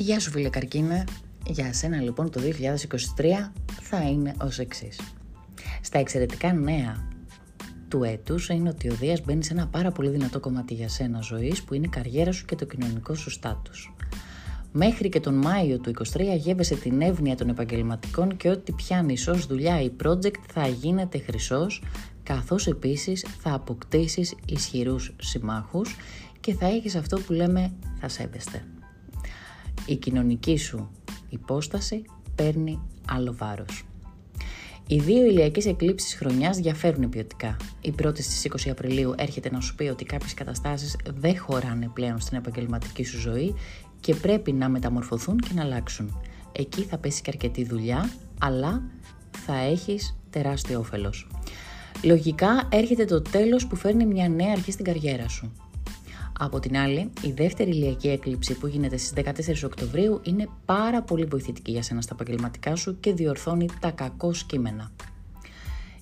Γεια σου φίλε Καρκίνε, για σένα λοιπόν το 2023 θα είναι ως εξής. Στα εξαιρετικά νέα του έτους είναι ότι ο Δίας μπαίνει σε ένα πάρα πολύ δυνατό κομμάτι για σένα ζωής που είναι η καριέρα σου και το κοινωνικό σου στάτους. Μέχρι και τον Μάιο του 2023 γεύεσαι την εύνοια των επαγγελματικών και ό,τι πιάνει ως δουλειά ή project θα γίνεται χρυσός, καθώς επίσης θα αποκτήσεις ισχυρούς συμμάχους και θα έχεις αυτό που λέμε θα σέβεστε η κοινωνική σου υπόσταση παίρνει άλλο βάρος. Οι δύο ηλιακές εκλήψεις χρονιάς διαφέρουν ποιοτικά. Η πρώτη στις 20 Απριλίου έρχεται να σου πει ότι κάποιες καταστάσεις δεν χωράνε πλέον στην επαγγελματική σου ζωή και πρέπει να μεταμορφωθούν και να αλλάξουν. Εκεί θα πέσει και αρκετή δουλειά, αλλά θα έχεις τεράστιο όφελος. Λογικά έρχεται το τέλος που φέρνει μια νέα αρχή στην καριέρα σου. Από την άλλη, η δεύτερη ηλιακή έκλειψη που γίνεται στις 14 Οκτωβρίου είναι πάρα πολύ βοηθητική για σένα στα επαγγελματικά σου και διορθώνει τα κακό κείμενα.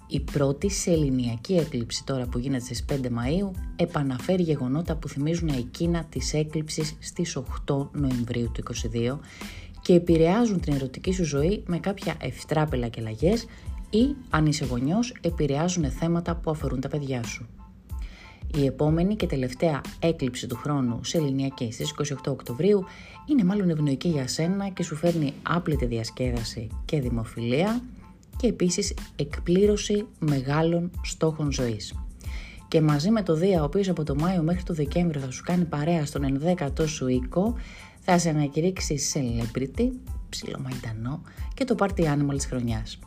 Η πρώτη σεληνιακή έκλειψη τώρα που γίνεται στις 5 Μαΐου επαναφέρει γεγονότα που θυμίζουν εκείνα της έκλειψης στις 8 Νοεμβρίου του 2022 και επηρεάζουν την ερωτική σου ζωή με κάποια ευτράπελα και λαγές ή, αν είσαι γονιός, επηρεάζουν θέματα που αφορούν τα παιδιά σου. Η επόμενη και τελευταία έκλειψη του χρόνου σε Ελληνιακή στις 28 Οκτωβρίου είναι μάλλον ευνοϊκή για σένα και σου φέρνει άπλητη διασκέδαση και δημοφιλία και επίσης εκπλήρωση μεγάλων στόχων ζωής. Και μαζί με το Δία, ο οποίος από το Μάιο μέχρι το Δεκέμβριο θα σου κάνει παρέα στον 11ο σου οίκο, θα σε ανακηρύξει celebrity, ψιλομαϊντανό και το party animal της χρονιάς.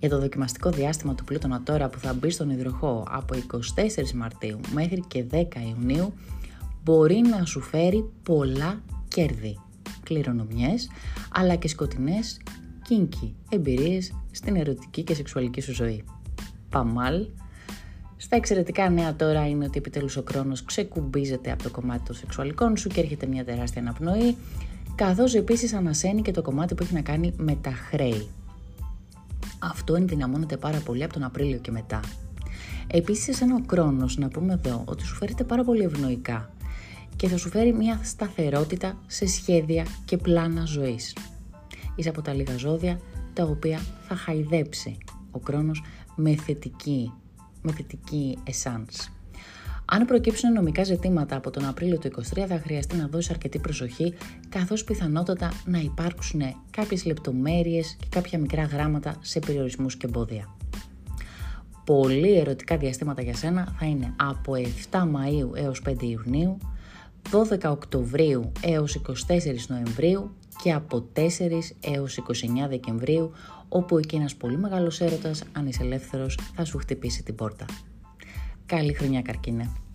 Για το δοκιμαστικό διάστημα του Πλούτονα τώρα που θα μπει στον υδροχό από 24 Μαρτίου μέχρι και 10 Ιουνίου μπορεί να σου φέρει πολλά κέρδη, κληρονομιές αλλά και σκοτεινές κίνκι εμπειρίες στην ερωτική και σεξουαλική σου ζωή. Παμάλ, στα εξαιρετικά νέα τώρα είναι ότι επιτέλους ο χρόνος ξεκουμπίζεται από το κομμάτι των σεξουαλικών σου και έρχεται μια τεράστια αναπνοή, καθώς επίσης ανασένει και το κομμάτι που έχει να κάνει με τα χρέη. Αυτό ενδυναμώνεται πάρα πολύ από τον Απρίλιο και μετά. Επίσης, ένα ο χρόνος, να πούμε εδώ, ότι σου φέρεται πάρα πολύ ευνοϊκά και θα σου φέρει μια σταθερότητα σε σχέδια και πλάνα ζωής. Είσαι από τα λίγα ζώδια τα οποία θα χαϊδέψει ο χρόνος με θετική, με θετική εσάνς. Αν προκύψουν νομικά ζητήματα από τον Απρίλιο του 2023 θα χρειαστεί να δώσεις αρκετή προσοχή καθώς πιθανότατα να υπάρξουν κάποιες λεπτομέρειες και κάποια μικρά γράμματα σε περιορισμούς και εμπόδια. Πολύ ερωτικά διαστήματα για σένα θα είναι από 7 Μαΐου έως 5 Ιουνίου, 12 Οκτωβρίου έως 24 Νοεμβρίου και από 4 έως 29 Δεκεμβρίου όπου εκεί ένας πολύ μεγάλος έρωτας, αν είσαι ελεύθερος, θα σου χτυπήσει την πόρτα. Καλή χρονιά καρκίνε!